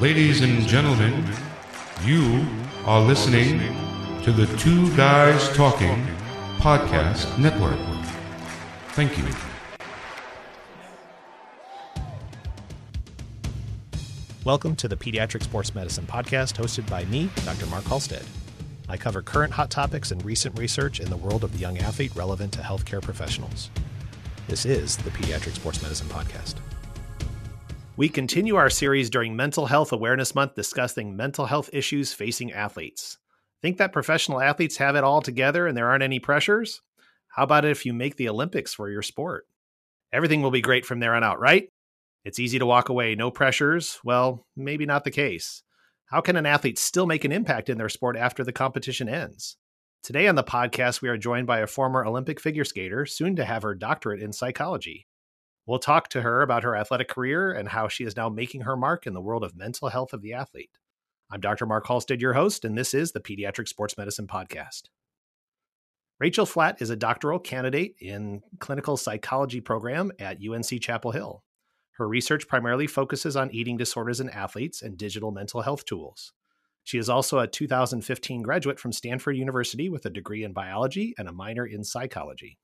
Ladies and gentlemen, you are listening to the Two Guys Talking Podcast Network. Thank you. Welcome to the Pediatric Sports Medicine Podcast, hosted by me, Dr. Mark Halstead. I cover current hot topics and recent research in the world of the young athlete relevant to healthcare professionals. This is the Pediatric Sports Medicine Podcast. We continue our series during Mental Health Awareness Month discussing mental health issues facing athletes. Think that professional athletes have it all together and there aren't any pressures? How about if you make the Olympics for your sport? Everything will be great from there on out, right? It's easy to walk away, no pressures. Well, maybe not the case. How can an athlete still make an impact in their sport after the competition ends? Today on the podcast, we are joined by a former Olympic figure skater, soon to have her doctorate in psychology. We'll talk to her about her athletic career and how she is now making her mark in the world of mental health of the athlete. I'm Dr. Mark Halstead, your host, and this is the Pediatric Sports Medicine Podcast. Rachael Flatt is a doctoral candidate in clinical psychology program at UNC Chapel Hill. Her research primarily focuses on eating disorders in athletes and digital mental health tools. She is also a 2015 graduate from Stanford University with a degree in biology and a minor in psychology.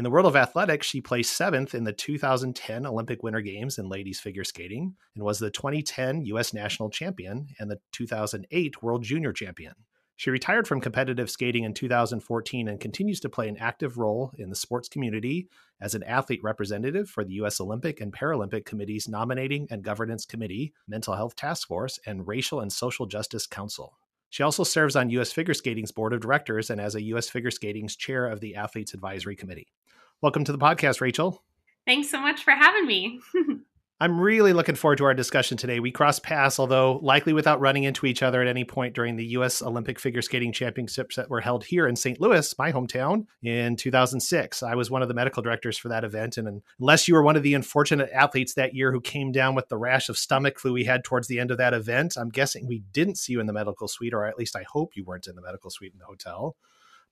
In the world of athletics, she placed seventh in the 2010 Olympic Winter Games in ladies figure skating and was the 2010 U.S. national champion and the 2008 World Junior champion. She retired from competitive skating in 2014 and continues to play an active role in the sports community as an athlete representative for the U.S. Olympic and Paralympic Committee's Nominating and Governance Committee, Mental Health Task Force, and Racial and Social Justice Council. She also serves on U.S. Figure Skating's board of directors and as a U.S. Figure Skating's chair of the Athletes Advisory Committee. Welcome to the podcast, Rachael. Thanks so much for having me. I'm really looking forward to our discussion today. We crossed paths, although likely without running into each other at any point during the U.S. Olympic Figure Skating Championships that were held here in St. Louis, my hometown, in 2006. I was one of the medical directors for that event. And unless you were one of the unfortunate athletes that year who came down with the rash of stomach flu we had towards the end of that event, I'm guessing we didn't see you in the medical suite, or at least I hope you weren't in the medical suite in the hotel.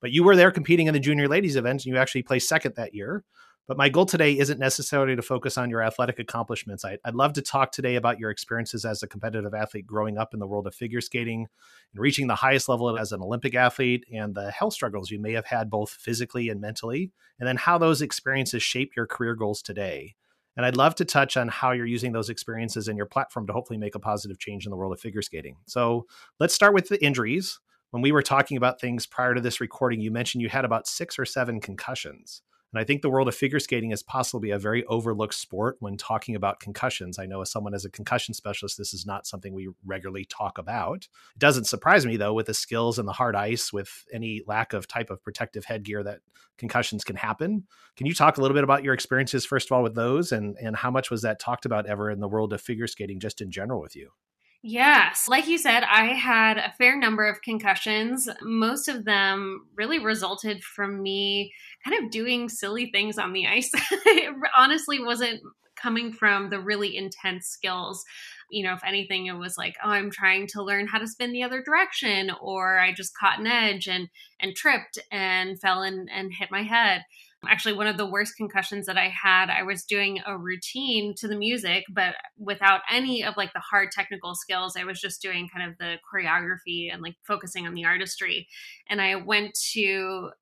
But you were there competing in the junior ladies event, and you actually placed second that year. But my goal today isn't necessarily to focus on your athletic accomplishments. I, would love to talk today about your experiences as a competitive athlete growing up in the world of figure skating and reaching the highest level as an Olympic athlete and the health struggles you may have had both physically and mentally, and then how those experiences shape your career goals today. And I'd love to touch on how you're using those experiences in your platform to hopefully make a positive change in the world of figure skating. So let's start with the injuries when we were talking about things prior to this recording, you mentioned you had about six or seven concussions. And I think the world of figure skating is possibly a very overlooked sport when talking about concussions. I know as someone as a concussion specialist, this is not something we regularly talk about. It doesn't surprise me though, with the skills and the hard ice, with any lack of type of protective headgear that concussions can happen. Can you talk a little bit about your experiences, first of all, with those and, and how much was that talked about ever in the world of figure skating just in general with you? Yes. Like you said, I had a fair number of concussions. Most of them really resulted from me kind of doing silly things on the ice. it honestly wasn't coming from the really intense skills. You know, if anything, it was like, oh, I'm trying to learn how to spin the other direction, or I just caught an edge and and tripped and fell and, and hit my head. Actually, one of the worst concussions that I had, I was doing a routine to the music, but without any of like the hard technical skills. I was just doing kind of the choreography and like focusing on the artistry. And I went to,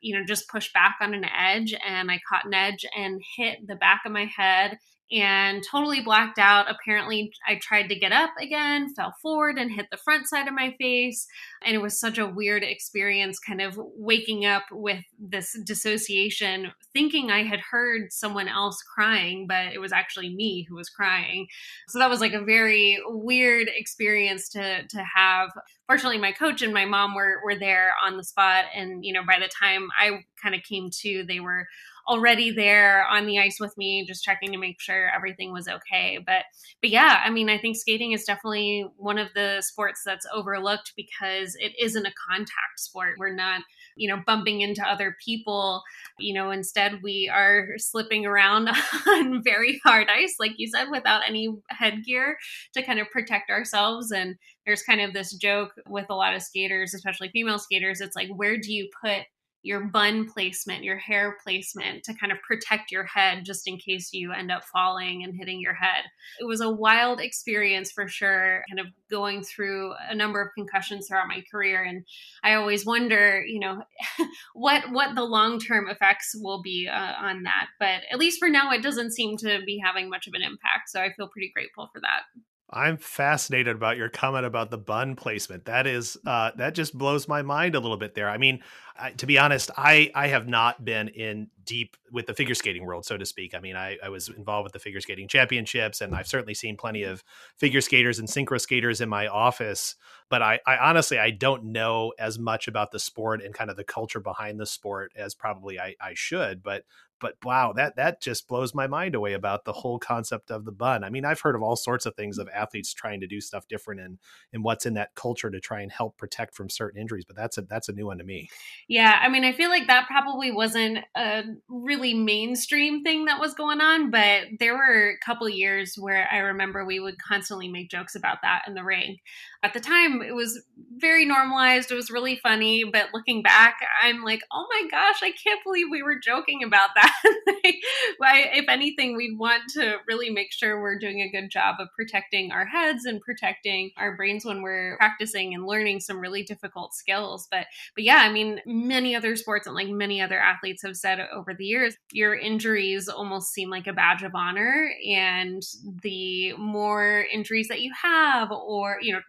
you know, just push back on an edge and I caught an edge and hit the back of my head and totally blacked out. Apparently, I tried to get up again, fell forward, and hit the front side of my face. And it was such a weird experience, kind of waking up with this dissociation, thinking I had heard someone else crying, but it was actually me who was crying. So that was like a very weird experience to to have. Fortunately, my coach and my mom were were there on the spot, and you know, by the time I kind of came to, they were already there on the ice with me, just checking to make sure everything was okay. But but yeah, I mean, I think skating is definitely one of the sports that's overlooked because it isn't a contact sport. We're not you know bumping into other people you know instead we are slipping around on very hard ice like you said without any headgear to kind of protect ourselves and there's kind of this joke with a lot of skaters especially female skaters it's like where do you put your bun placement, your hair placement to kind of protect your head just in case you end up falling and hitting your head. It was a wild experience for sure, kind of going through a number of concussions throughout my career and I always wonder, you know, what what the long-term effects will be uh, on that. But at least for now it doesn't seem to be having much of an impact, so I feel pretty grateful for that. I'm fascinated about your comment about the bun placement. That is, uh, that just blows my mind a little bit there. I mean, I, to be honest, I I have not been in deep with the figure skating world, so to speak. I mean, I, I was involved with the figure skating championships, and I've certainly seen plenty of figure skaters and synchro skaters in my office. But I, I honestly, I don't know as much about the sport and kind of the culture behind the sport as probably I, I should. But but wow, that that just blows my mind away about the whole concept of the bun. I mean, I've heard of all sorts of things of athletes trying to do stuff different and and what's in that culture to try and help protect from certain injuries, but that's a that's a new one to me. Yeah, I mean, I feel like that probably wasn't a really mainstream thing that was going on, but there were a couple years where I remember we would constantly make jokes about that in the ring. At the time, it was very normalized. It was really funny, but looking back, I'm like, oh my gosh, I can't believe we were joking about that. if anything, we'd want to really make sure we're doing a good job of protecting our heads and protecting our brains when we're practicing and learning some really difficult skills. But but yeah, I mean, many other sports and like many other athletes have said over the years, your injuries almost seem like a badge of honor, and the more injuries that you have, or you know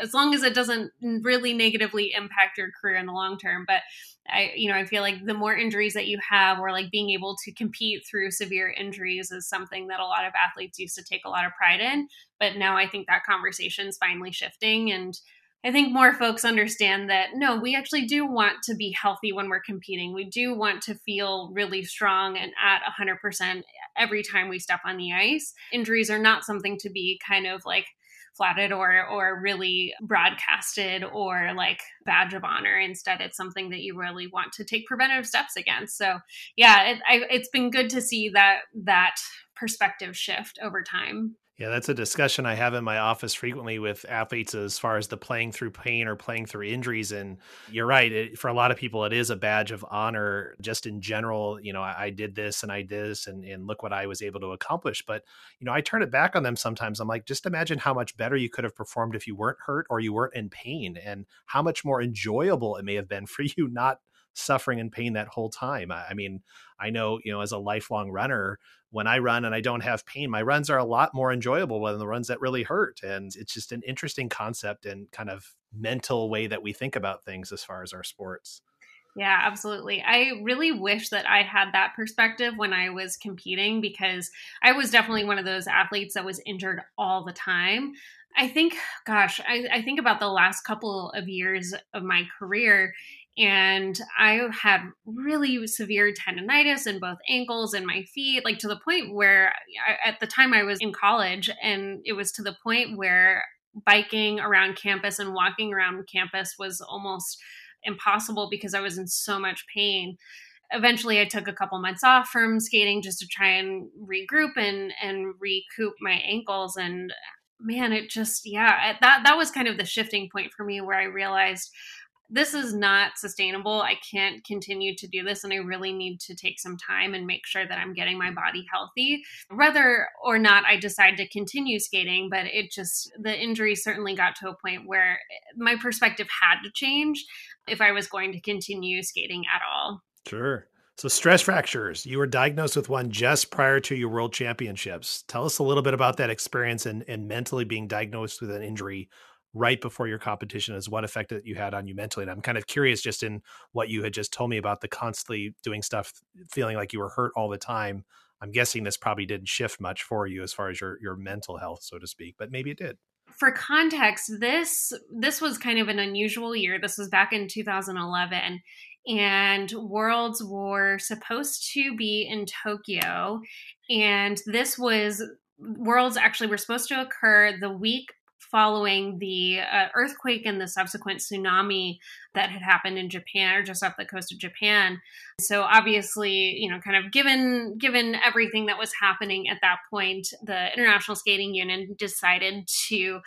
as long as it doesn't really negatively impact your career in the long term. But I, you know, I feel like the more injuries that you have, or like being able to compete through severe injuries, is something that a lot of athletes used to take a lot of pride in. But now I think that conversation is finally shifting, and I think more folks understand that no, we actually do want to be healthy when we're competing. We do want to feel really strong and at 100% every time we step on the ice. Injuries are not something to be kind of like flatted or or really broadcasted or like badge of honor. Instead, it's something that you really want to take preventative steps against. So yeah, it, I, it's been good to see that that perspective shift over time. Yeah, that's a discussion I have in my office frequently with athletes as far as the playing through pain or playing through injuries. And you're right. It, for a lot of people, it is a badge of honor just in general. You know, I, I, did this and I did this and, and look what I was able to accomplish. But, you know, I turn it back on them sometimes. I'm like, just imagine how much better you could have performed if you weren't hurt or you weren't in pain and how much more enjoyable it may have been for you not suffering and pain that whole time. I mean, I know, you know, as a lifelong runner, when I run and I don't have pain, my runs are a lot more enjoyable than the runs that really hurt. And it's just an interesting concept and kind of mental way that we think about things as far as our sports. Yeah, absolutely. I really wish that I had that perspective when I was competing because I was definitely one of those athletes that was injured all the time. I think, gosh, I, I think about the last couple of years of my career and I had really severe tendonitis in both ankles and my feet, like to the point where I, at the time I was in college, and it was to the point where biking around campus and walking around campus was almost impossible because I was in so much pain. Eventually, I took a couple months off from skating just to try and regroup and and recoup my ankles. And man, it just yeah, that that was kind of the shifting point for me where I realized this is not sustainable. I can't continue to do this. And I really need to take some time and make sure that I'm getting my body healthy, whether or not I decide to continue skating. But it just, the injury certainly got to a point where my perspective had to change if I was going to continue skating at all. Sure. So, stress fractures, you were diagnosed with one just prior to your world championships. Tell us a little bit about that experience and, and mentally being diagnosed with an injury right before your competition is one effect that you had on you mentally. And I'm kind of curious just in what you had just told me about the constantly doing stuff, feeling like you were hurt all the time. I'm guessing this probably didn't shift much for you as far as your your mental health, so to speak, but maybe it did. For context, this this was kind of an unusual year. This was back in 2011 and worlds were supposed to be in Tokyo and this was worlds actually were supposed to occur the week following the uh, earthquake and the subsequent tsunami that had happened in Japan or just off the coast of Japan. So obviously, you know, kind of given given everything that was happening at that point, the International Skating Union decided to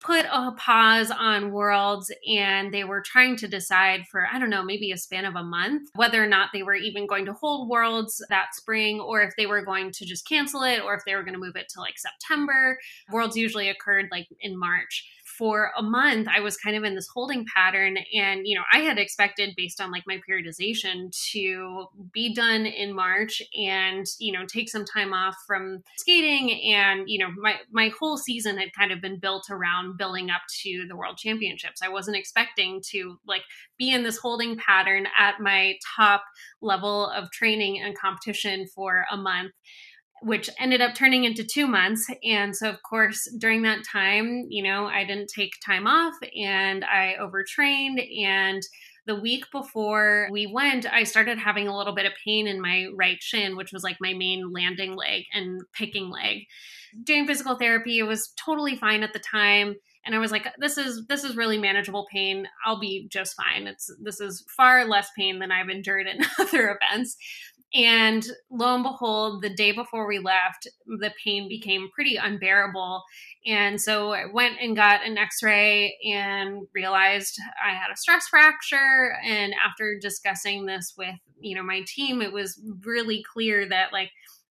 put a pause on Worlds and they were trying to decide for, I don't know, maybe a span of a month, whether or not they were even going to hold Worlds that spring or if they were going to just cancel it or if they were going to move it to like September. Worlds usually occurred like in March for a month i was kind of in this holding pattern and you know i had expected based on like my periodization to be done in march and you know take some time off from skating and you know my my whole season had kind of been built around building up to the world championships. I wasn't expecting to like be in this holding pattern at my top level of training and competition for a month which ended up turning into two months. And so, of course, during that time, you know, I didn't take time off and I overtrained. And the week before we went, I started having a little bit of pain in my right shin, which was like my main landing leg and picking leg. Doing physical therapy, it was totally fine at the time and i was like this is this is really manageable pain i'll be just fine it's this is far less pain than i've endured in other events and lo and behold, the day before we left, the pain became pretty unbearable. And so I went and got an x ray and realized I had a stress fracture. And after discussing this with, you know, my team, it was really clear that, like,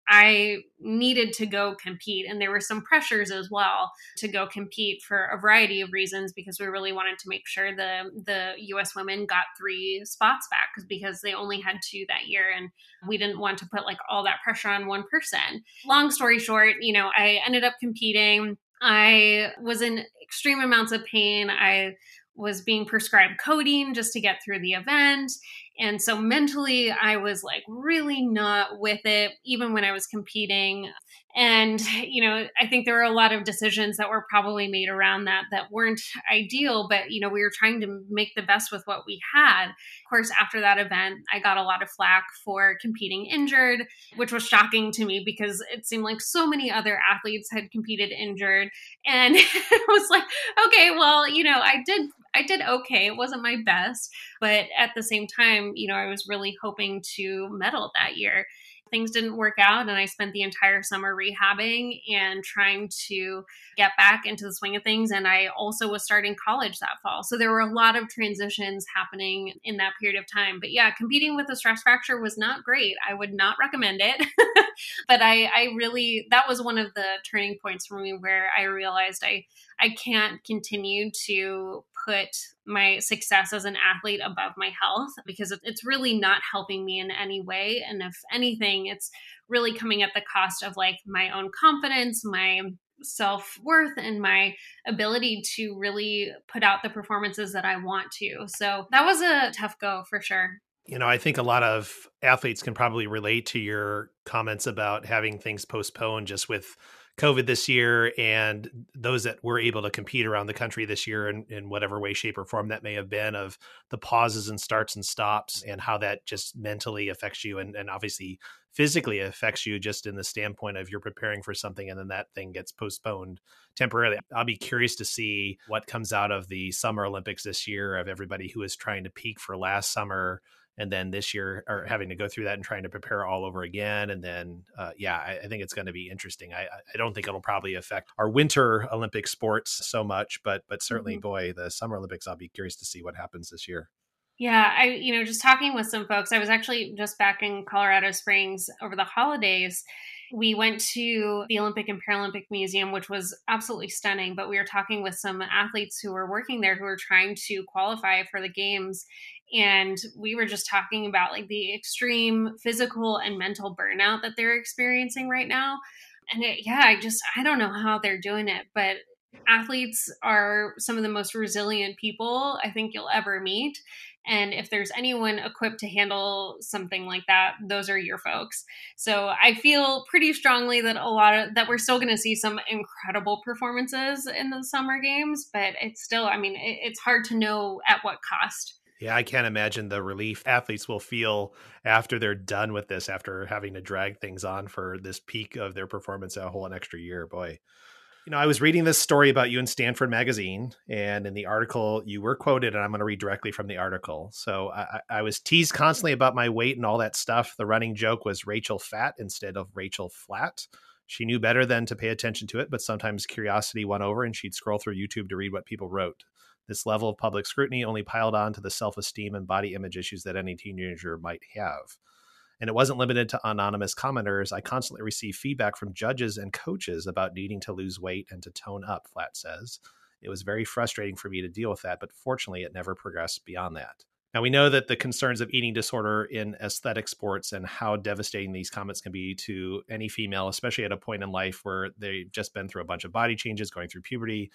I needed to go compete. And there were some pressures as well to go compete for a variety of reasons because we really wanted to make sure the the US women got three spots back because they only had two that year and we didn't want to put like all that pressure on one person. Long story short, you know, I ended up competing. I was in extreme amounts of pain. I was being prescribed codeine just to get through the event. And so mentally, I was like really not with it, even when I was competing. And, you know, I think there were a lot of decisions that were probably made around that that weren't ideal, but, you know, we were trying to make the best with what we had. Of course, after that event, I got a lot of flack for competing injured, which was shocking to me because it seemed like so many other athletes had competed injured. And it was like, okay, well, you know, I did I did okay. It wasn't my best, but at the same time, you know, I was really hoping to medal that year things didn't work out and I spent the entire summer rehabbing and trying to get back into the swing of things and I also was starting college that fall. So there were a lot of transitions happening in that period of time. But yeah, competing with a stress fracture was not great. I would not recommend it. but I I really that was one of the turning points for me where I realized I I can't continue to put my success as an athlete above my health because it's really not helping me in any way. And if anything, it's really coming at the cost of like my own confidence, my self worth, and my ability to really put out the performances that I want to. So that was a tough go for sure. You know, I think a lot of athletes can probably relate to your comments about having things postponed just with COVID this year and those that were able to compete around the country this year in, in whatever way, shape, or form that may have been of the pauses and starts and stops and how that just mentally affects you and, and obviously physically affects you just in the standpoint of you're preparing for something and then that thing gets postponed temporarily. I'll be curious to see what comes out of the Summer Olympics this year of everybody who is trying to peak for last summer and then this year are having to go through that and trying to prepare all over again and then uh, yeah I, I, think it's going to be interesting I, I don't think it'll probably affect our winter olympic sports so much but but certainly mm-hmm. boy the summer olympics i'll be curious to see what happens this year yeah i you know just talking with some folks i was actually just back in colorado springs over the holidays we went to the Olympic and Paralympic Museum, which was absolutely stunning. But we were talking with some athletes who were working there who were trying to qualify for the games. And we were just talking about like the extreme physical and mental burnout that they're experiencing right now. And it, yeah, I just, I don't know how they're doing it, but athletes are some of the most resilient people I think you'll ever meet. And if there's anyone equipped to handle something like that, those are your folks. So I feel pretty strongly that a lot of that we're still going to see some incredible performances in the summer games, but it's still, I mean, it, it's hard to know at what cost. Yeah, I can't imagine the relief athletes will feel after they're done with this, after having to drag things on for this peak of their performance a whole an extra year. Boy, you know, I was reading this story about you in Stanford Magazine, and in the article, you were quoted, and I'm going to read directly from the article. So I, I, was teased constantly about my weight and all that stuff. The running joke was Rachael Fat instead of Rachael Flatt. She knew better than to pay attention to it, but sometimes curiosity won over and she'd scroll through YouTube to read what people wrote. This level of public scrutiny only piled on to the self esteem and body image issues that any teenager might have. And it wasn't limited to anonymous commenters. I constantly receive feedback from judges and coaches about needing to lose weight and to tone up, Flatt says. It was very frustrating for me to deal with that, but fortunately, it never progressed beyond that. Now, we know that the concerns of eating disorder in aesthetic sports and how devastating these comments can be to any female, especially at a point in life where they've just been through a bunch of body changes, going through puberty.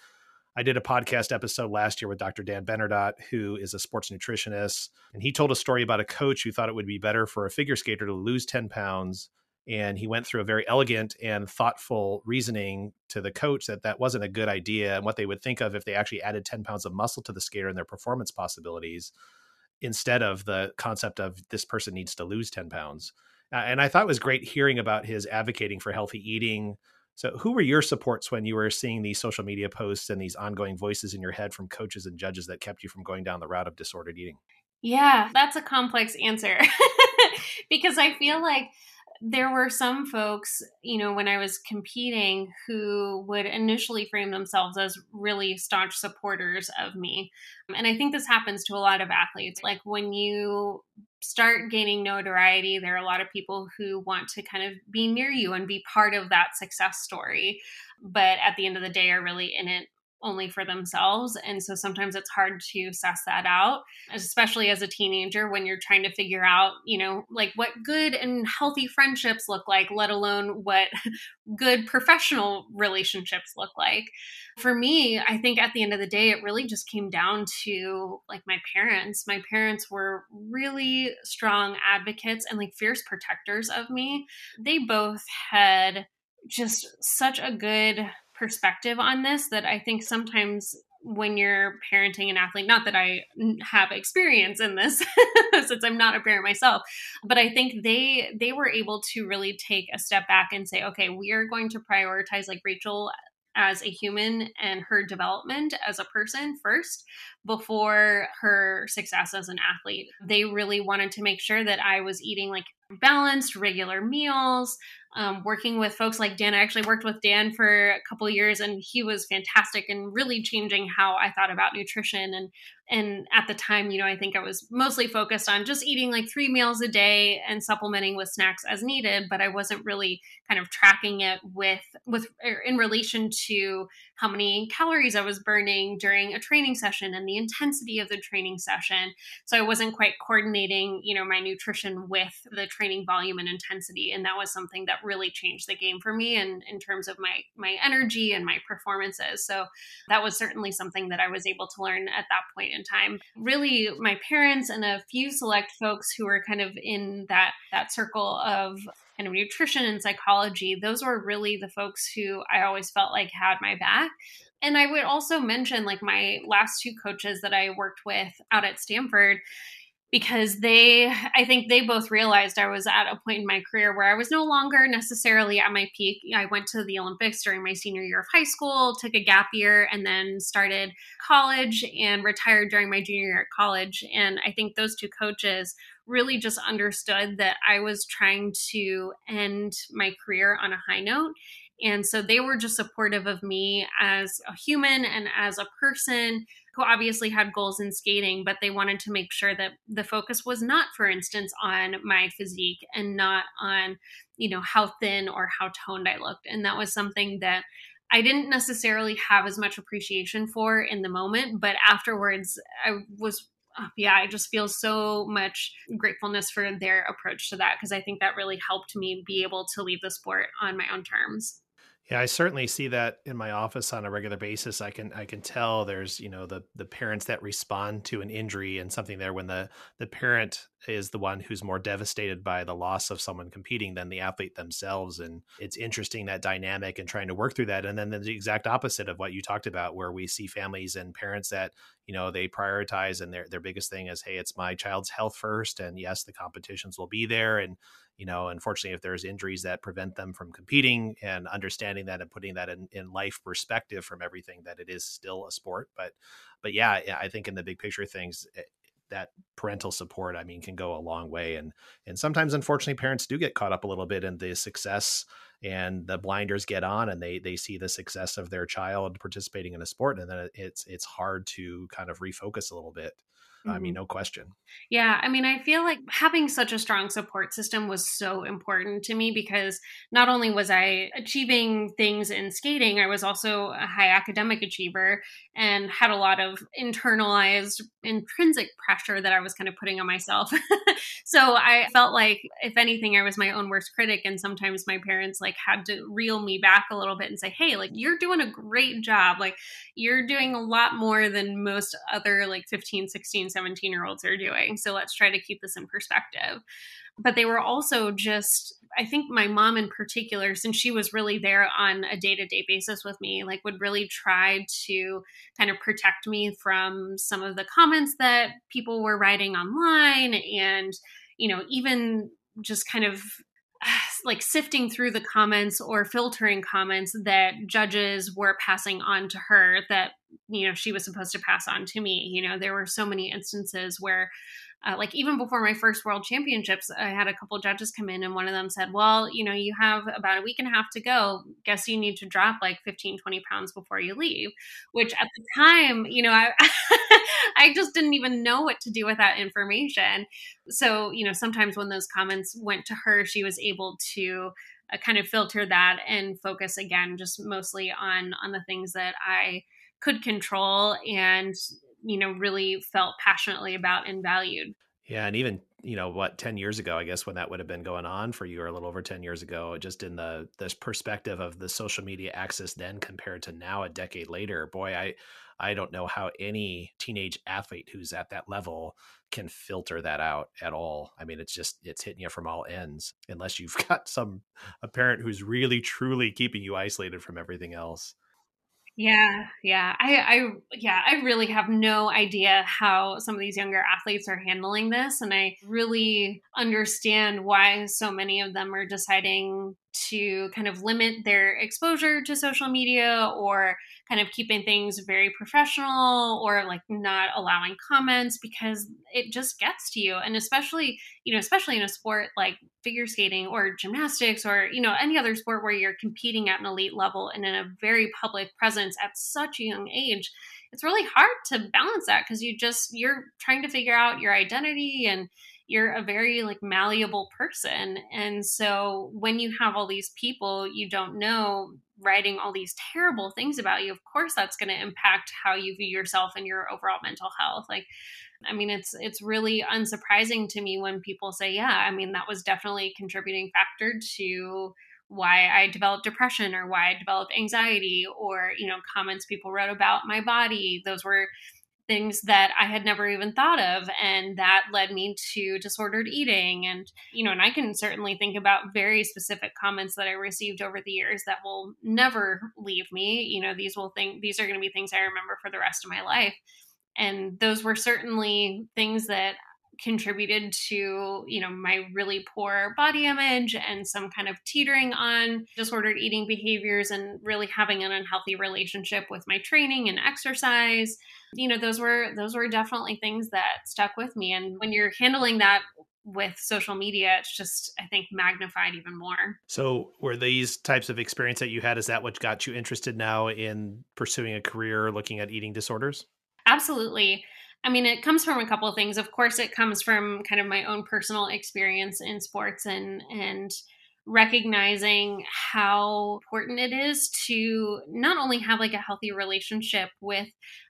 I did a podcast episode last year with Dr. Dan Benardot, who is a sports nutritionist. And he told a story about a coach who thought it would be better for a figure skater to lose 10 pounds and he went through a very elegant and thoughtful reasoning to the coach that that wasn't a good idea and what they would think of if they actually added 10 pounds of muscle to the skater and their performance possibilities instead of the concept of this person needs to lose 10 pounds. And I thought it was great hearing about his advocating for healthy eating. So, who were your supports when you were seeing these social media posts and these ongoing voices in your head from coaches and judges that kept you from going down the route of disordered eating? Yeah, that's a complex answer because I feel like there were some folks, you know, when I was competing who would initially frame themselves as really staunch supporters of me. And I think this happens to a lot of athletes. Like when you start gaining notoriety, there are a lot of people who want to kind of be near you and be part of that success story. But at the end of the day, are really in it only for themselves. And so sometimes it's hard to suss that out, especially as a teenager when you're trying to figure out, you know, like what good and healthy friendships look like, let alone what good professional relationships look like. For me, I think at the end of the day, it really just came down to like my parents. My parents were really strong advocates and like fierce protectors of me. They both had just such a good perspective on this that I think sometimes when you're parenting an athlete, not that I have experience in this since I'm not a parent myself, but I think they they were able to really take a step back and say, okay, we are going to prioritize like Rachael as a human and her development as a person first before her success as an athlete. They really wanted to make sure that I was eating like balanced, regular meals, um, working with folks like Dan. I actually worked with Dan for a couple years, and he was fantastic and really changing how I thought about nutrition. And and at the time, you know, I think I was mostly focused on just eating like three meals a day and supplementing with snacks as needed, but I wasn't really kind of tracking it with with er, in relation to how many calories I was burning during a training session and the intensity of the training session. So I wasn't quite coordinating, you know, my nutrition with the training volume and intensity. And that was something that really changed the game for me and in terms of my my energy and my performances. So that was certainly something that I was able to learn at that point in time. Really my parents and a few select folks who were kind of in that that circle of kind of nutrition and psychology, those were really the folks who I always felt like had my back. And I would also mention like my last two coaches that I worked with out at Stanford because they i think they both realized i was at a point in my career where i was no longer necessarily at my peak. I went to the olympics during my senior year of high school took a gap year and then started college and retired during my junior year at college. And i think those two coaches really just understood that I was trying to end my career on a high note. And so they were just supportive of me as a human and as a person who obviously had goals in skating, but they wanted to make sure that the focus was not, for instance, on my physique and not on, you know, how thin or how toned I looked. And that was something that I didn't necessarily have as much appreciation for in the moment, but afterwards I was uh, yeah, I just feel so much gratefulness for their approach to that because I think that really helped me be able to leave the sport on my own terms. Yeah, I certainly see that in my office on a regular basis. I can I can tell there's you know the the parents that respond to an injury and something there when the the parent is the one who's more devastated by the loss of someone competing than the athlete themselves. And it's interesting that dynamic and trying to work through that. And then the exact opposite of what you talked about, where we see families and parents that you know they prioritize and their their biggest thing is hey it's my child's health first and yes the competitions will be there and you know unfortunately if there's injuries that prevent them from competing and understanding that and putting that in, in life perspective from everything that it is still a sport but but yeah i think in the big picture things eh, that parental support i mean can go a long way and and sometimes unfortunately parents do get caught up a little bit in the success and the blinders get on and they they see the success of their child participating in a sport and then it's it's hard to kind of refocus a little bit. I mean, mm-hmm. no question. Yeah. I mean, I feel like having such a strong support system was so important to me because not only was I achieving things in skating, I was also a high academic achiever and had a lot of internalized intrinsic pressure that I was kind of putting on myself. so I felt like, if anything, I was my own worst critic. And sometimes my parents like had to reel me back a little bit and say, hey, like, you're doing a great job. Like, you're doing a lot more than most other like 15, 16, 17 year olds are doing. So let's try to keep this in perspective. But they were also just, I think my mom in particular, since she was really there on a day to day basis with me, like would really try to kind of protect me from some of the comments that people were writing online and, you know, even just kind of like sifting through the comments or filtering comments that judges were passing on to her that you know she was supposed to pass on to me. You know there were so many instances where uh, like even before my first world championships i had a couple judges come in and one of them said well you know you have about a week and a half to go. Guess you need to drop like 15 20 pounds before you leave which at the time you know i i just didn't even know what to do with that information. So you know sometimes when those comments went to her she was able to uh, kind of filter that and focus again just mostly on on the things that i could control and you know really felt passionately about and valued. Yeah and even you know what 10 years ago i guess when that would have been going on for you or a little over 10 years ago just in the this perspective of the social media access then compared to now a decade later boy i i don't know how any teenage athlete who's at that level can filter that out at all. I mean it's just it's hitting you from all ends unless you've got some a parent who's really truly keeping you isolated from everything else yeah, yeah. I, I, yeah, I really have no idea how some of these younger athletes are handling this. And I really understand why so many of them are deciding to kind of limit their exposure to social media or kind of keeping things very professional or like not allowing comments because it just gets to you. And especially you know especially in a sport like figure skating or gymnastics or you know any other sport where you're competing at an elite level and in a very public presence at such a young age it's really hard to balance that because you just you're trying to figure out your identity and you're a very like malleable person and so when you have all these people you don't know writing all these terrible things about you of course that's going to impact how you view yourself and your overall mental health like i mean it's it's really unsurprising to me when people say yeah i mean that was definitely a contributing factor to why I developed depression or why I developed anxiety or, you know, comments people wrote about my body. Those were things that I had never even thought of. And that led me to disordered eating. And, you know, and I can certainly think about very specific comments that I received over the years that will never leave me. You know, these will think these are going to be things I remember for the rest of my life. And those were certainly things that contributed to you know my really poor body image and some kind of teetering on disordered eating behaviors and really having an unhealthy relationship with my training and exercise. You know those were those were definitely things that stuck with me. And when you're handling that with social media it's just i think magnified even more. So were these types of experience that you had is that what got you interested now in pursuing a career looking at eating disorders? Absolutely I mean, it comes from a couple of things. Of course, it comes from kind of my own personal experience in sports and and recognizing how important it is to not only have like a healthy relationship with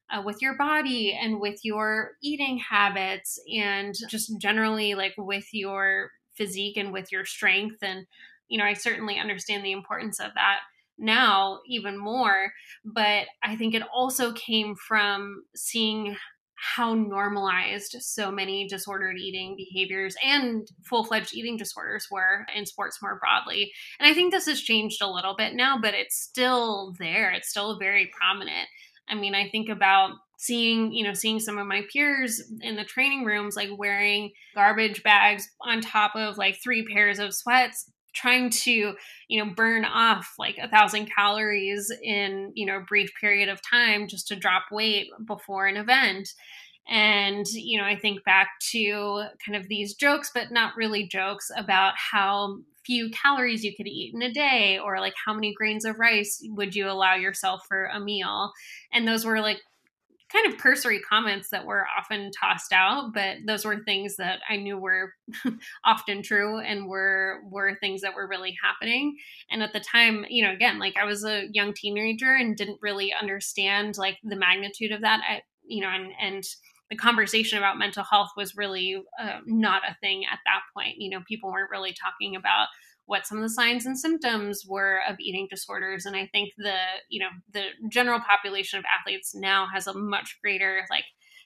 uh, with your body and with your eating habits and just generally like with your physique and with your strength and you know i certainly understand the importance of that now even more but i think it also came from seeing how normalized so many disordered eating behaviors and full fledged eating disorders were in sports more broadly. And I think this has changed a little bit now, but it's still there. It's still very prominent. I mean, I think about seeing, you know, seeing some of my peers in the training rooms like wearing garbage bags on top of like three pairs of sweats trying to you know burn off like a thousand calories in you know a brief period of time just to drop weight before an event. And you know i think back to kind of these jokes but not really jokes about how few calories you could eat in a day or like how many grains of rice would you allow yourself for a meal. And those were like kind of cursory comments that were often tossed out but those were things that i knew were often true and were were things that were really happening. And at the time you know again like i was a young teenager and didn't really understand like the magnitude of that. I, you know and and the conversation about mental health was really uh, not a thing at that point. You know people weren't really talking about what some of the signs and symptoms were of eating disorders. And i think the you know the general population of athletes now has a much greater like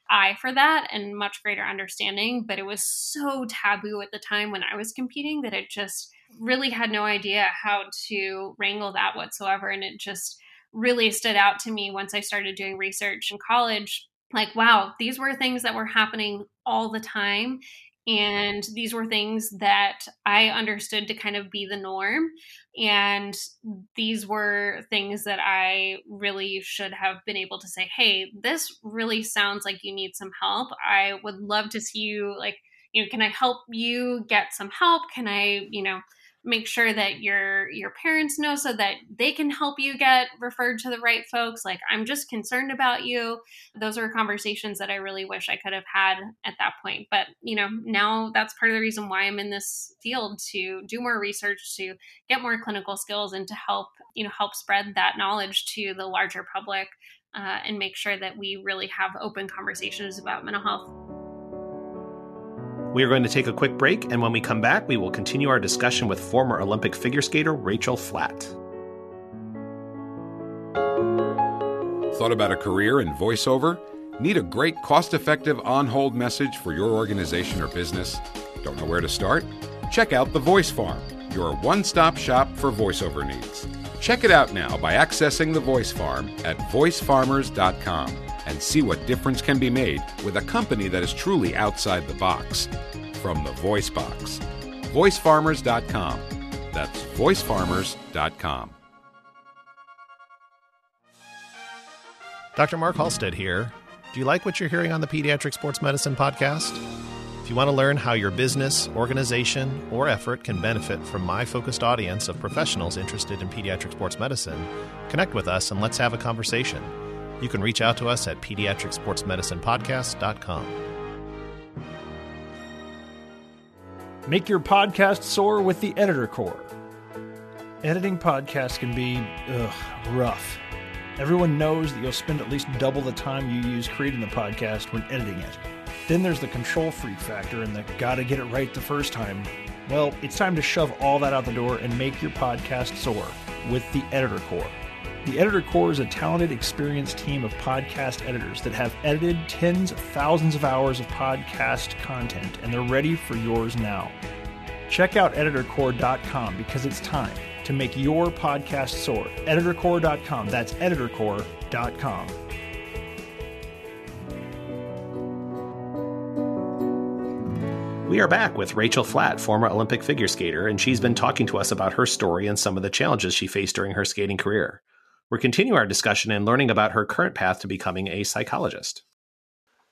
eye for that and much greater understanding. But it was so taboo at the time when i was competing that it just really had no idea how to wrangle that whatsoever. And it just really stood out to me once i started doing research in college. Like wow these were things that were happening all the time and these were things that I understood to kind of be the norm. And these were things that I really should have been able to say, hey, this really sounds like you need some help. I would love to see you, like, you know, can I help you get some help? Can I, you know, make sure that your your parents know so that they can help you get referred to the right folks like i'm just concerned about you. Those are conversations that i really wish i could have had at that point but you know now that's part of the reason why i'm in this field to do more research to get more clinical skills and to help you know help spread that knowledge to the larger public uh, and make sure that we really have open conversations about mental health we are going to take a quick break, and when we come back, we will continue our discussion with former Olympic figure skater Rachael Flatt. Thought about a career in voiceover? Need a great, cost effective on hold message for your organization or business? Don't know where to start? Check out The Voice Farm, your one stop shop for voiceover needs. Check it out now by accessing The Voice Farm at voicefarmers.com and see what difference can be made with a company that is truly outside the box. From the Voice Box. VoiceFarmers.com. That's VoiceFarmers.com. Dr. Mark Halstead here. Do you like what you're hearing on the Pediatric Sports Medicine Podcast? If you want to learn how your business, organization, or effort can benefit from my focused audience of professionals interested in pediatric sports medicine, connect with us and let's have a conversation. You can reach out to us at pediatricsportsmedicinepodcast.com. Make your podcast soar with the Editor Core. Editing podcasts can be ugh, rough. Everyone knows that you'll spend at least double the time you use creating the podcast when editing it. Then there's the control freak factor and the gotta get it right the first time. Well, it's time to shove all that out the door and make your podcast soar with the Editor Core. The Editor Core is a talented, experienced team of podcast editors that have edited tens of thousands of hours of podcast content, and they're ready for yours now. Check out editorcore.com because it's time to make your podcast soar. Editorcore.com. That's editorcore.com. We are back with Rachael Flatt, former Olympic figure skater, and she's been talking to us about her story and some of the challenges she faced during her skating career. We're continuing our discussion and learning about her current path to becoming a psychologist.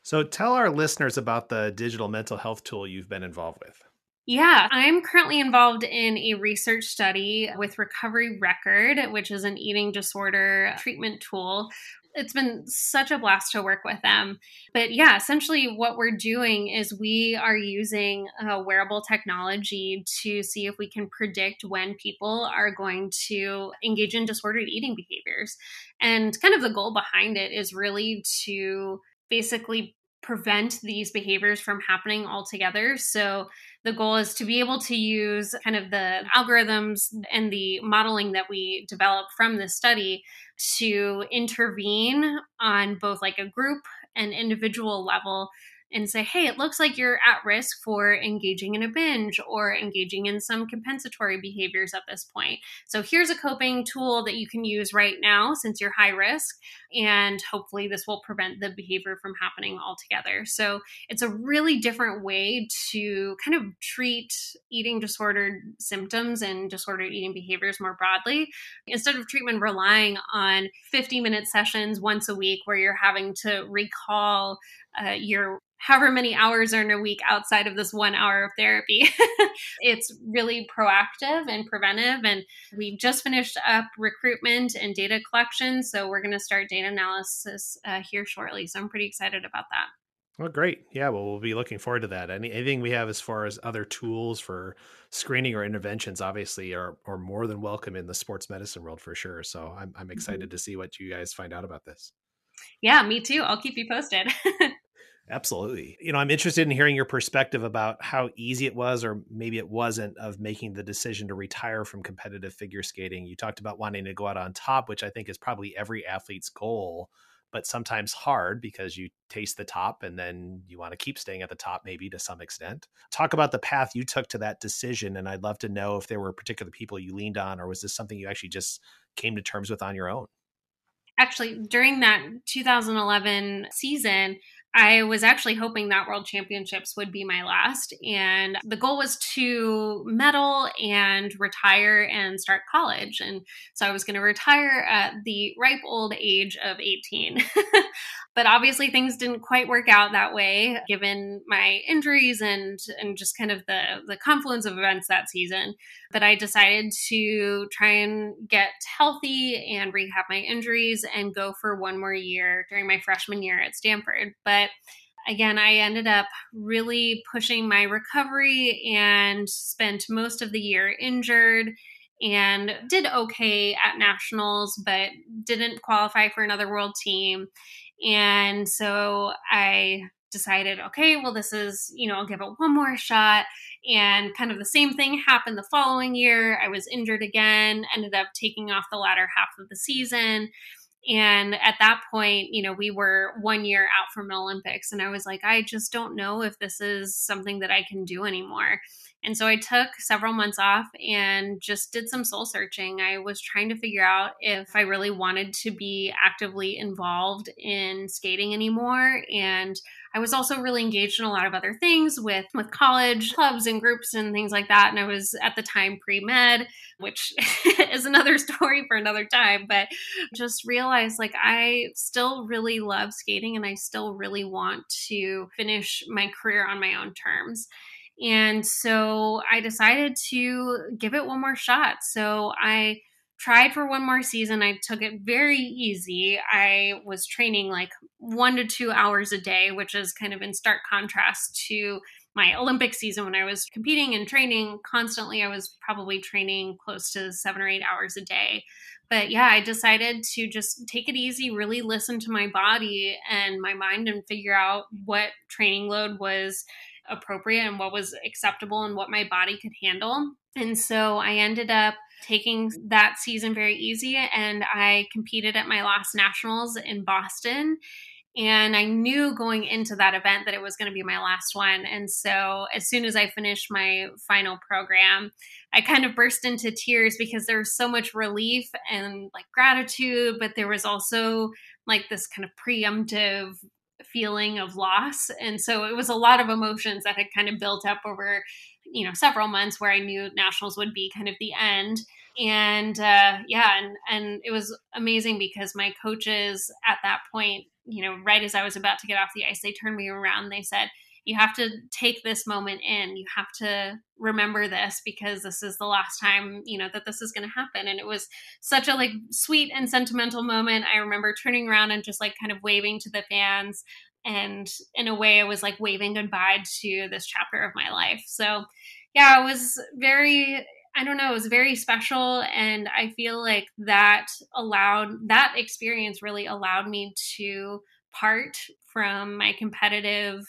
So, tell our listeners about the digital mental health tool you've been involved with. Yeah, I'm currently involved in a research study with Recovery Record, which is an eating disorder treatment tool it's been such a blast to work with them. But yeah, essentially what we're doing is we are using uh, wearable technology to see if we can predict when people are going to engage in disordered eating behaviors. And kind of the goal behind it is really to basically prevent these behaviors from happening altogether. So the goal is to be able to use kind of the algorithms and the modeling that we develop from this study to intervene on both like a group and individual level and say, hey, it looks like you're at risk for engaging in a binge or engaging in some compensatory behaviors at this point. So here's a coping tool that you can use right now since you're high risk. And hopefully, this will prevent the behavior from happening altogether. So it's a really different way to kind of treat eating disordered symptoms and disordered eating behaviors more broadly. Instead of treatment relying on 50 minute sessions once a week where you're having to recall uh, your however many hours are in a week outside of this one hour of therapy. it's really proactive and preventive. And we just finished up recruitment and data collection. So we're going to start data analysis uh, here shortly. So I'm pretty excited about that. Well, great. Yeah, well, we'll be looking forward to that. Any, anything we have as far as other tools for screening or interventions, obviously, are, are more than welcome in the sports medicine world for sure. So I'm, I'm excited mm-hmm. to see what you guys find out about this. Yeah, me too. I'll keep you posted. Absolutely. You know, I'm interested in hearing your perspective about how easy it was, or maybe it wasn't, of making the decision to retire from competitive figure skating. You talked about wanting to go out on top, which I think is probably every athlete's goal, but sometimes hard because you taste the top and then you want to keep staying at the top, maybe to some extent. Talk about the path you took to that decision. And I'd love to know if there were particular people you leaned on, or was this something you actually just came to terms with on your own? Actually, during that 2011 season, I was actually hoping that World Championships would be my last. And the goal was to medal and retire and start college. And so I was going to retire at the ripe old age of 18. but obviously things didn't quite work out that way given my injuries and and just kind of the the confluence of events that season but i decided to try and get healthy and rehab my injuries and go for one more year during my freshman year at stanford but again, I ended up really pushing my recovery and spent most of the year injured and did okay at nationals, but didn't qualify for another world team. And so I decided, okay, well, this is, you know, I'll give it one more shot. And kind of the same thing happened the following year. I was injured again, ended up taking off the latter half of the season. And at that point, you know, we were one year out from the Olympics. And I was like, I just don't know if this is something that I can do anymore. And so I took several months off and just did some soul searching. I was trying to figure out if I really wanted to be actively involved in skating anymore. And I was also really engaged in a lot of other things with, with college clubs and groups and things like that. And I was at the time pre med, which is another story for another time, but just realized like I still really love skating and I still really want to finish my career on my own terms. And so I decided to give it one more shot. So I tried for one more season. I took it very easy. I was training like one to two hours a day, which is kind of in stark contrast to my Olympic season when I was competing and training constantly. I was probably training close to seven or eight hours a day. But yeah, I decided to just take it easy, really listen to my body and my mind and figure out what training load was appropriate and what was acceptable and what my body could handle. And so I ended up taking that season very easy and I competed at my last nationals in Boston. And I knew going into that event that it was going to be my last one. And so, as soon as I finished my final program, I kind of burst into tears because there was so much relief and like gratitude, but there was also like this kind of preemptive feeling of loss. And so it was a lot of emotions that had kind of built up over, you know, several months where I knew nationals would be kind of the end. And uh, yeah, and and it was amazing because my coaches at that point, you know, right as I was about to get off the ice, they turned me around. They said, you have to take this moment in you have to remember this because this is the last time you know that this is going to happen and it was such a like sweet and sentimental moment i remember turning around and just like kind of waving to the fans and in a way it was like waving goodbye to this chapter of my life so yeah it was very I don't know, it was very special. And I feel like that allowed, that experience really allowed me to part from my competitive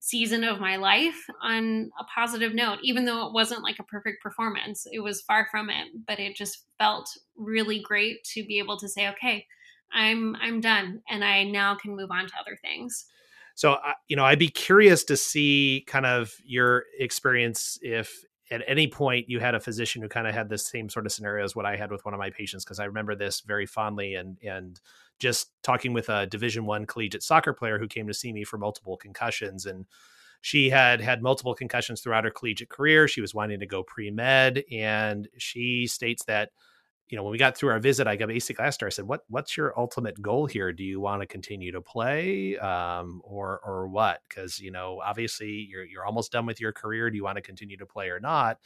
season of my life on a positive note, even though it wasn't like a perfect performance. It was far from it, but it just felt really great to be able to say, okay, I'm I'm done and I now can move on to other things. So, you know, I'd be curious to see kind of your experience if at any point you had a physician who kind of had the same sort of scenario as what I had with one of my patients because I remember this very fondly and and just talking with a division one collegiate soccer player who came to see me for multiple concussions and she had had multiple concussions throughout her collegiate career. She was wanting to go pre-med and she states that you know, when we got through our visit, I got basically asked her, I said, what, what's your ultimate goal here? Do you want to continue to play, um, or, or what? Cause, you know, obviously you're, you're almost done with your career. Do you want to continue to play or not?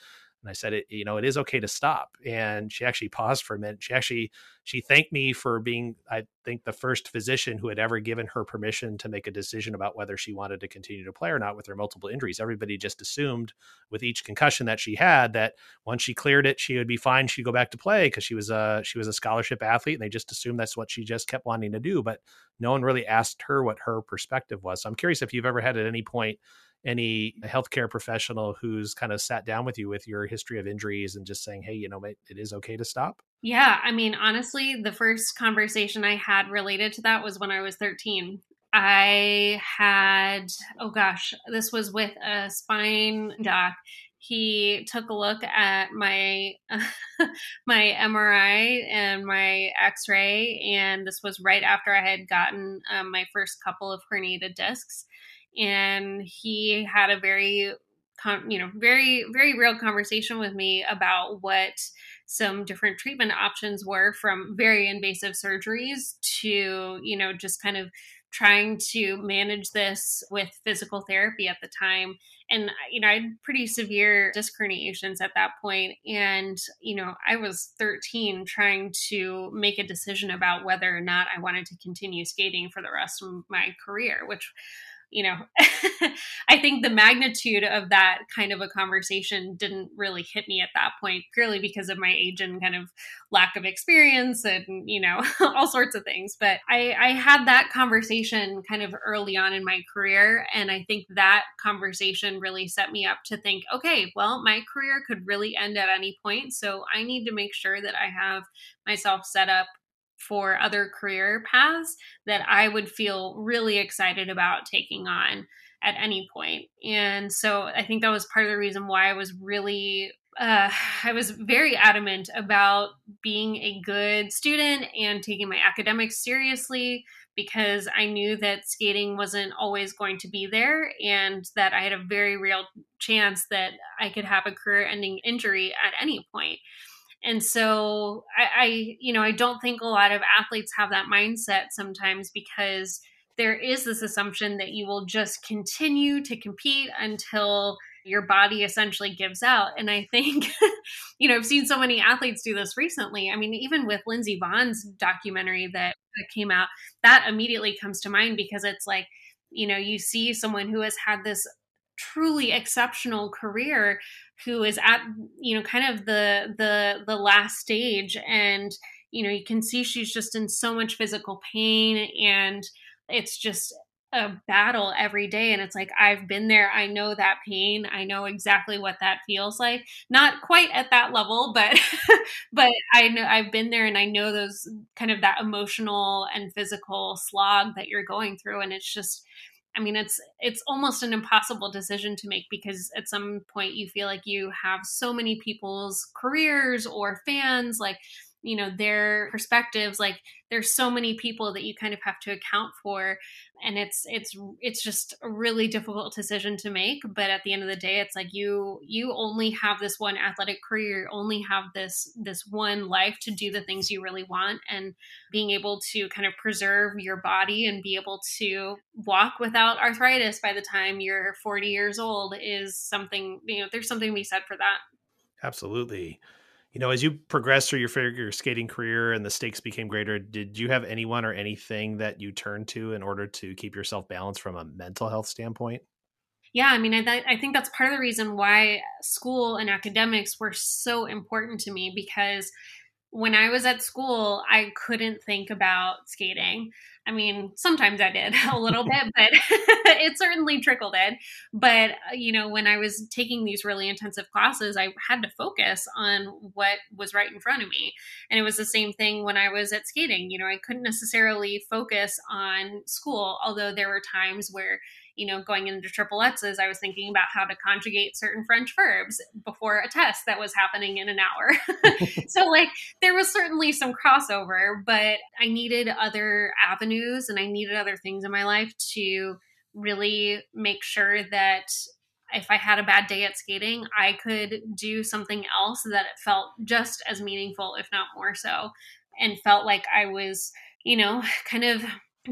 And I said, it, you know, it is okay to stop. And she actually paused for a minute. She actually, she thanked me for being, I think, the first physician who had ever given her permission to make a decision about whether she wanted to continue to play or not with her multiple injuries. Everybody just assumed with each concussion that she had that once she cleared it, she would be fine. She'd go back to play because she was a, she was a scholarship athlete and they just assumed that's what she just kept wanting to do. But no one really asked her what her perspective was. So I'm curious if you've ever had at any point any healthcare professional who's kind of sat down with you with your history of injuries and just saying, hey, you know, it is okay to stop? Yeah. I mean, honestly, the first conversation I had related to that was when I was 13. I had, oh gosh, this was with a spine doc. He took a look at my my MRI and my X-ray, and this was right after I had gotten um, my first couple of herniated discs and he had a very you know very very real conversation with me about what some different treatment options were from very invasive surgeries to you know just kind of trying to manage this with physical therapy at the time. And you know i had pretty severe disc herniations at that point and you know i was 13 trying to make a decision about whether or not i wanted to continue skating for the rest of my career which you know, I think the magnitude of that kind of a conversation didn't really hit me at that point, purely because of my age and kind of lack of experience and, you know, all sorts of things. But I, I had that conversation kind of early on in my career. And I think that conversation really set me up to think, okay, well, my career could really end at any point. So I need to make sure that I have myself set up for other career paths that I would feel really excited about taking on at any point. And so I think that was part of the reason why I was really uh, I was very adamant about being a good student and taking my academics seriously because I knew that skating wasn't always going to be there and that I had a very real chance that I could have a career ending injury at any point. And so I, I, you know, I don't think a lot of athletes have that mindset sometimes because there is this assumption that you will just continue to compete until your body essentially gives out. And I think, you know, I've seen so many athletes do this recently. I mean, even with Lindsey Vonn's documentary that came out, that immediately comes to mind because it's like, you know, you see someone who has had this truly exceptional career who is at you know kind of the the the last stage. And you know you can see she's just in so much physical pain and it's just a battle every day. And it's like I've been there. I know that pain. I know exactly what that feels like. Not quite at that level but but I know I've been there and I know those kind of that emotional and physical slog that you're going through. And it's just I mean, it's it's almost an impossible decision to make because at some point you feel like you have so many people's careers or fans like you know their perspectives like there's so many people that you kind of have to account for and it's it's it's just a really difficult decision to make but at the end of the day it's like you you only have this one athletic career you only have this this one life to do the things you really want and being able to kind of preserve your body and be able to walk without arthritis by the time you're 40 years old is something you know there's something to be said for that. Absolutely you know, as you progressed through your figure skating career and the stakes became greater, did you have anyone or anything that you turned to in order to keep yourself balanced from a mental health standpoint? Yeah, I mean, I, I think that's part of the reason why school and academics were so important to me because when I was at school, I couldn't think about skating. I mean, sometimes I did a little bit, but it certainly trickled in. But, uh, you know, when I was taking these really intensive classes, I had to focus on what was right in front of me. And it was the same thing when I was at skating. You know, I couldn't necessarily focus on school, although there were times where, you know, going into triple X's, I was thinking about how to conjugate certain French verbs before a test that was happening in an hour. so, like, there was certainly some crossover, but I needed other avenues and I needed other things in my life to really make sure that if I had a bad day at skating, I could do something else that it felt just as meaningful, if not more so, and felt like I was, you know, kind of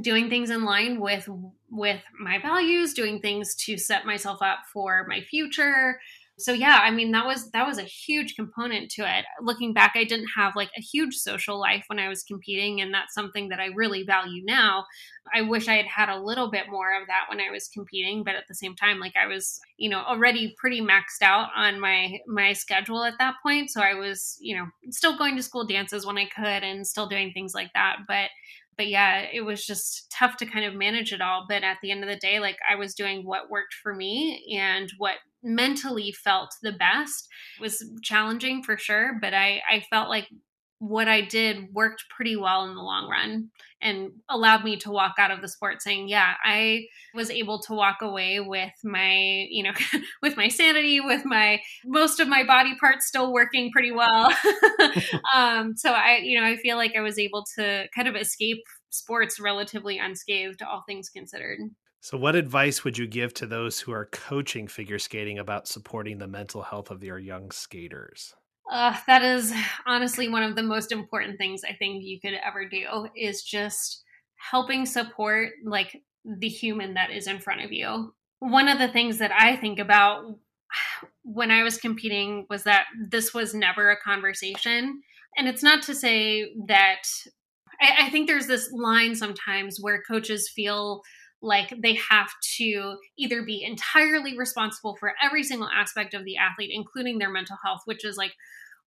doing things in line with with my values, doing things to set myself up for my future, so yeah i mean that was that was a huge component to it. Looking back i didn't have like a huge social life when i was competing and that's something that i really value now. I wish i had had a little bit more of that when i was competing but at the same time like i was you know already pretty maxed out on my my schedule at that point. So i was you know still going to school dances when i could and still doing things like that but but yeah, it was just tough to kind of manage it all. But at the end of the day, like I was doing what worked for me and what mentally felt the best. It was challenging for sure, but I, I felt like what I did worked pretty well in the long run and allowed me to walk out of the sport saying, yeah, I was able to walk away with my, you know, with my sanity, with my most of my body parts still working pretty well. um, so I, you know, I feel like I was able to kind of escape sports relatively unscathed, all things considered. So, what advice would you give to those who are coaching figure skating about supporting the mental health of their young skaters? Uh, that is honestly one of the most important things I think you could ever do is just helping support like the human that is in front of you. One of the things that I think about when I was competing was that this was never a conversation. And it's not to say that I, I think there's this line sometimes where coaches feel like they have to either be entirely responsible for every single aspect of the athlete including their mental health which is like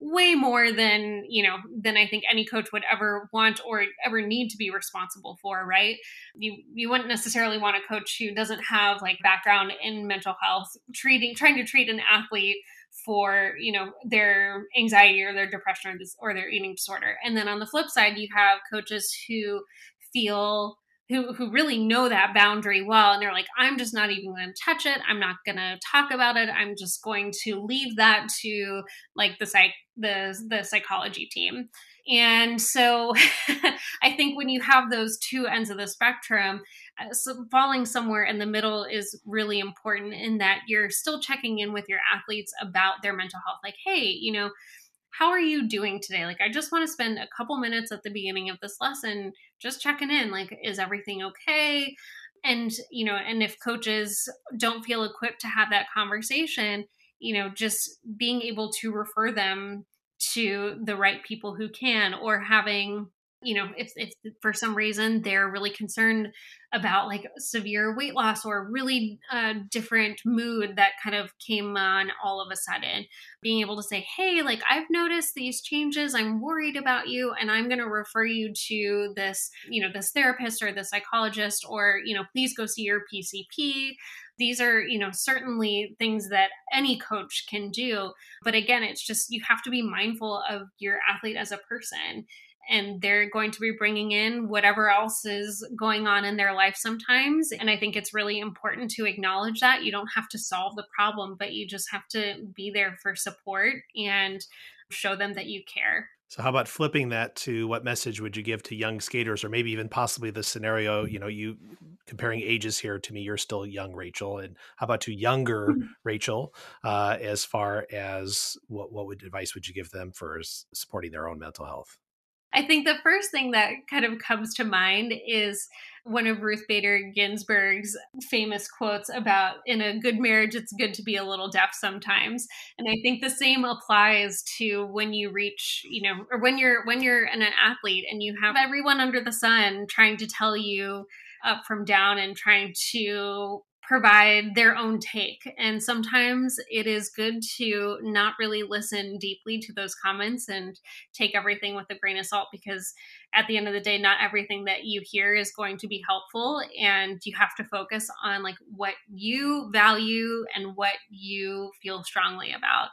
way more than you know than i think any coach would ever want or ever need to be responsible for right? You you wouldn't necessarily want a coach who doesn't have like background in mental health treating trying to treat an athlete for you know their anxiety or their depression or, this, or their eating disorder. And then on the flip side you have coaches who feel who who really know that boundary well and they're like i'm just not even going to touch it. I'm not going to talk about it. I'm just going to leave that to like the psych the the psychology team. And so i think when you have those two ends of the spectrum uh, so falling somewhere in the middle is really important in that you're still checking in with your athletes about their mental health. Like hey you know how are you doing today? Like, I just want to spend a couple minutes at the beginning of this lesson just checking in. Like, is everything okay? And, you know, and if coaches don't feel equipped to have that conversation, you know, just being able to refer them to the right people who can or having you know if, if for some reason they're really concerned about like severe weight loss or really uh, different mood that kind of came on all of a sudden being able to say hey like i've noticed these changes. I'm worried about you and i'm going to refer you to this you know this therapist or the psychologist or you know please go see your pcp these are you know certainly things that any coach can do but again it's just you have to be mindful of your athlete as a person and they're going to be bringing in whatever else is going on in their life sometimes. And I think it's really important to acknowledge that. You don't have to solve the problem, but you just have to be there for support and show them that you care. So how about flipping that to what message would you give to young skaters or maybe even possibly the scenario, you know, you comparing ages here to me, you're still young, Rachael. And how about to younger mm-hmm. Rachael, uh, as far as what, what would advice would you give them for supporting their own mental health? I think the first thing that kind of comes to mind is one of Ruth Bader Ginsburg's famous quotes about in a good marriage, it's good to be a little deaf sometimes. And I think the same applies to when you reach, you know, or when you're when you're an athlete and you have everyone under the sun trying to tell you up from down and trying to provide their own take. And sometimes it is good to not really listen deeply to those comments and take everything with a grain of salt because at the end of the day, not everything that you hear is going to be helpful. And you have to focus on like what you value and what you feel strongly about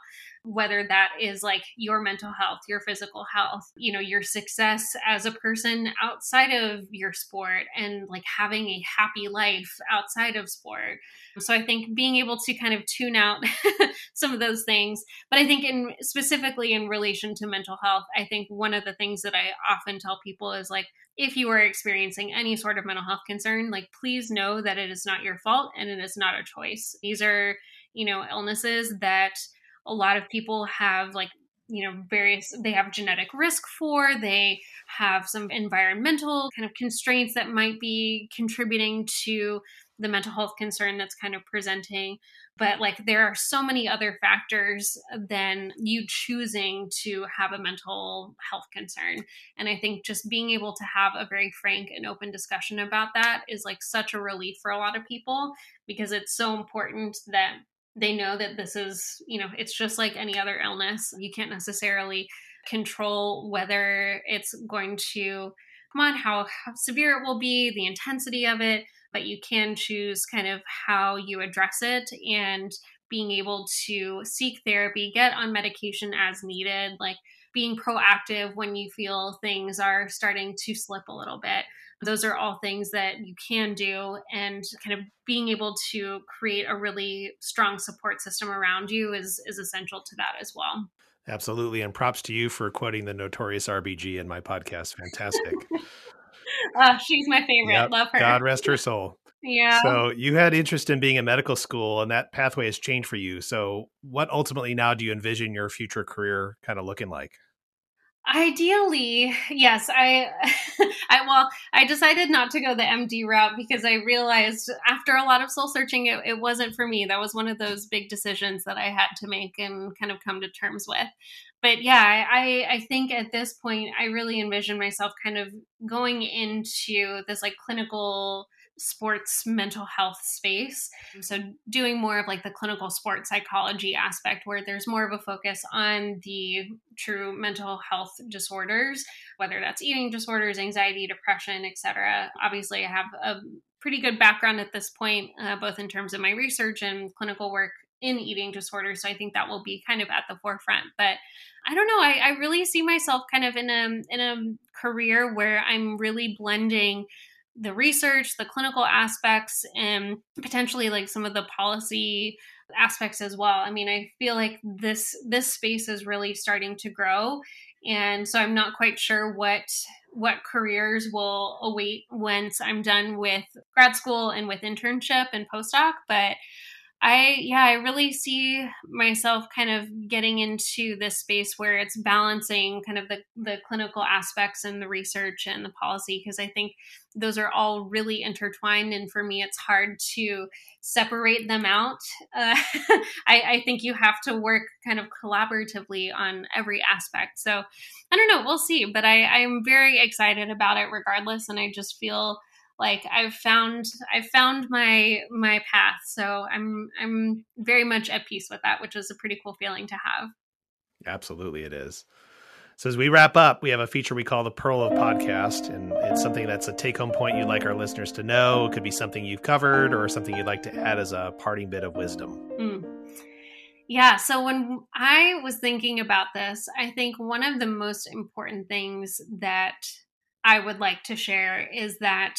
whether that is like your mental health, your physical health, you know, your success as a person outside of your sport and like having a happy life outside of sport. So I think being able to kind of tune out some of those things, but I think in specifically in relation to mental health, I think one of the things that I often tell people is like if you are experiencing any sort of mental health concern, like please know that it is not your fault and it is not a choice. These are you know, illnesses that a lot of people have like you know various they have genetic risk for they have some environmental kind of constraints that might be contributing to the mental health concern that's kind of presenting. But like there are so many other factors than you choosing to have a mental health concern. And i think just being able to have a very frank and open discussion about that is like such a relief for a lot of people because it's so important that they know that this is you know it's just like any other illness. You can't necessarily control whether it's going to come on how, how severe it will be the intensity of it but you can choose kind of how you address it and being able to seek therapy, get on medication as needed, like being proactive when you feel things are starting to slip a little bit. Those are all things that you can do, and kind of being able to create a really strong support system around you is is essential to that as well. Absolutely, and props to you for quoting the notorious RBG in my podcast. Fantastic. Uh, she's my favorite. Yep. Love her. God rest her soul. Yeah. So you had interest in being a medical school, and that pathway has changed for you. So, what ultimately now do you envision your future career kind of looking like? Ideally, yes. I, I well, I decided not to go the MD route because I realized after a lot of soul searching, it, it wasn't for me. That was one of those big decisions that I had to make and kind of come to terms with. But yeah, I, I think at this point, I really envision myself kind of going into this like clinical sports mental health space. So, doing more of like the clinical sports psychology aspect, where there's more of a focus on the true mental health disorders, whether that's eating disorders, anxiety, depression, etc. Obviously, I have a pretty good background at this point, uh, both in terms of my research and clinical work in eating disorders. So I think that will be kind of at the forefront. But I don't know. I, I really see myself kind of in a in a career where I'm really blending the research, the clinical aspects, and potentially like some of the policy aspects as well. I mean, I feel like this this space is really starting to grow, and so I'm not quite sure what what careers will await once I'm done with grad school and with internship and postdoc, but I yeah, I really see myself kind of getting into this space where it's balancing kind of the the clinical aspects and the research and the policy because I think those are all really intertwined and for me it's hard to separate them out. Uh, I, I think you have to work kind of collaboratively on every aspect. So I don't know, we'll see, but I I'm very excited about it regardless, and I just feel like I've found I've found my my path. So I'm I'm very much at peace with that, which is a pretty cool feeling to have. Absolutely it is. So as we wrap up, we have a feature we call the Pearl of Podcast, and it's something that's a take-home point you'd like our listeners to know. It could be something you've covered or something you'd like to add as a parting bit of wisdom. Mm. Yeah, so when I was thinking about this, I think one of the most important things that I would like to share is that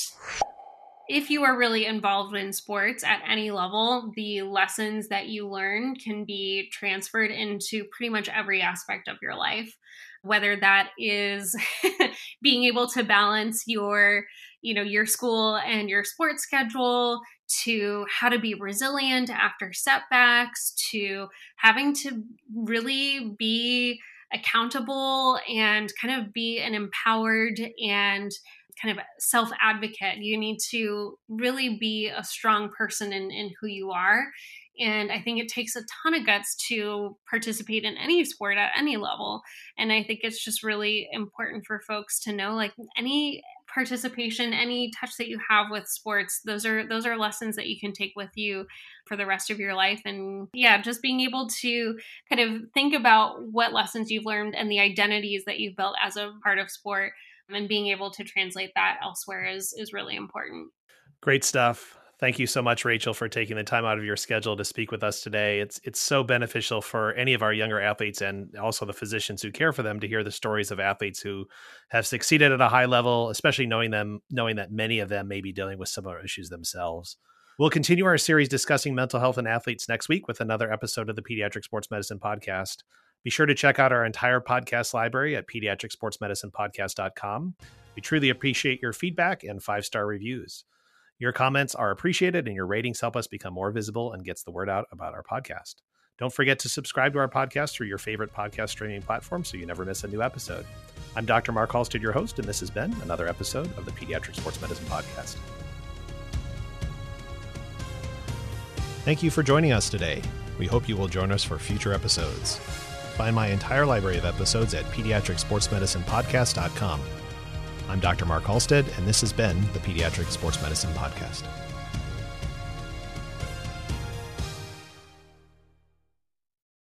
if you are really involved in sports at any level, the lessons that you learn can be transferred into pretty much every aspect of your life. Whether that is being able to balance your, you know, your school and your sports schedule, to how to be resilient after setbacks, to having to really be accountable and kind of be an empowered and kind of self advocate. You need to really be a strong person in, in who you are. And I think it takes a ton of guts to participate in any sport at any level. And I think it's just really important for folks to know like any participation, any touch that you have with sports, those are those are lessons that you can take with you for the rest of your life. And yeah, just being able to kind of think about what lessons you've learned and the identities that you've built as a part of sport and being able to translate that elsewhere is is really important. Great stuff. Thank you so much, Rachael, for taking the time out of your schedule to speak with us today. It's it's so beneficial for any of our younger athletes and also the physicians who care for them to hear the stories of athletes who have succeeded at a high level, especially knowing them knowing that many of them may be dealing with similar issues themselves. We'll continue our series discussing mental health and athletes next week with another episode of the Pediatric Sports Medicine Podcast. Be sure to check out our entire podcast library at pediatricsportsmedicinepodcast.com. We truly appreciate your feedback and five star reviews. Your comments are appreciated and your ratings help us become more visible and gets the word out about our podcast. Don't forget to subscribe to our podcast through your favorite podcast streaming platform so you never miss a new episode. I'm Dr. Mark Halstead, your host, and this has been another episode of the Pediatric Sports Medicine Podcast. Thank you for joining us today. We hope you will join us for future episodes. Find my entire library of episodes at pediatricsportsmedicinepodcast.com. I'm Dr. Mark Halstead, and this has been the Pediatric Sports Medicine Podcast.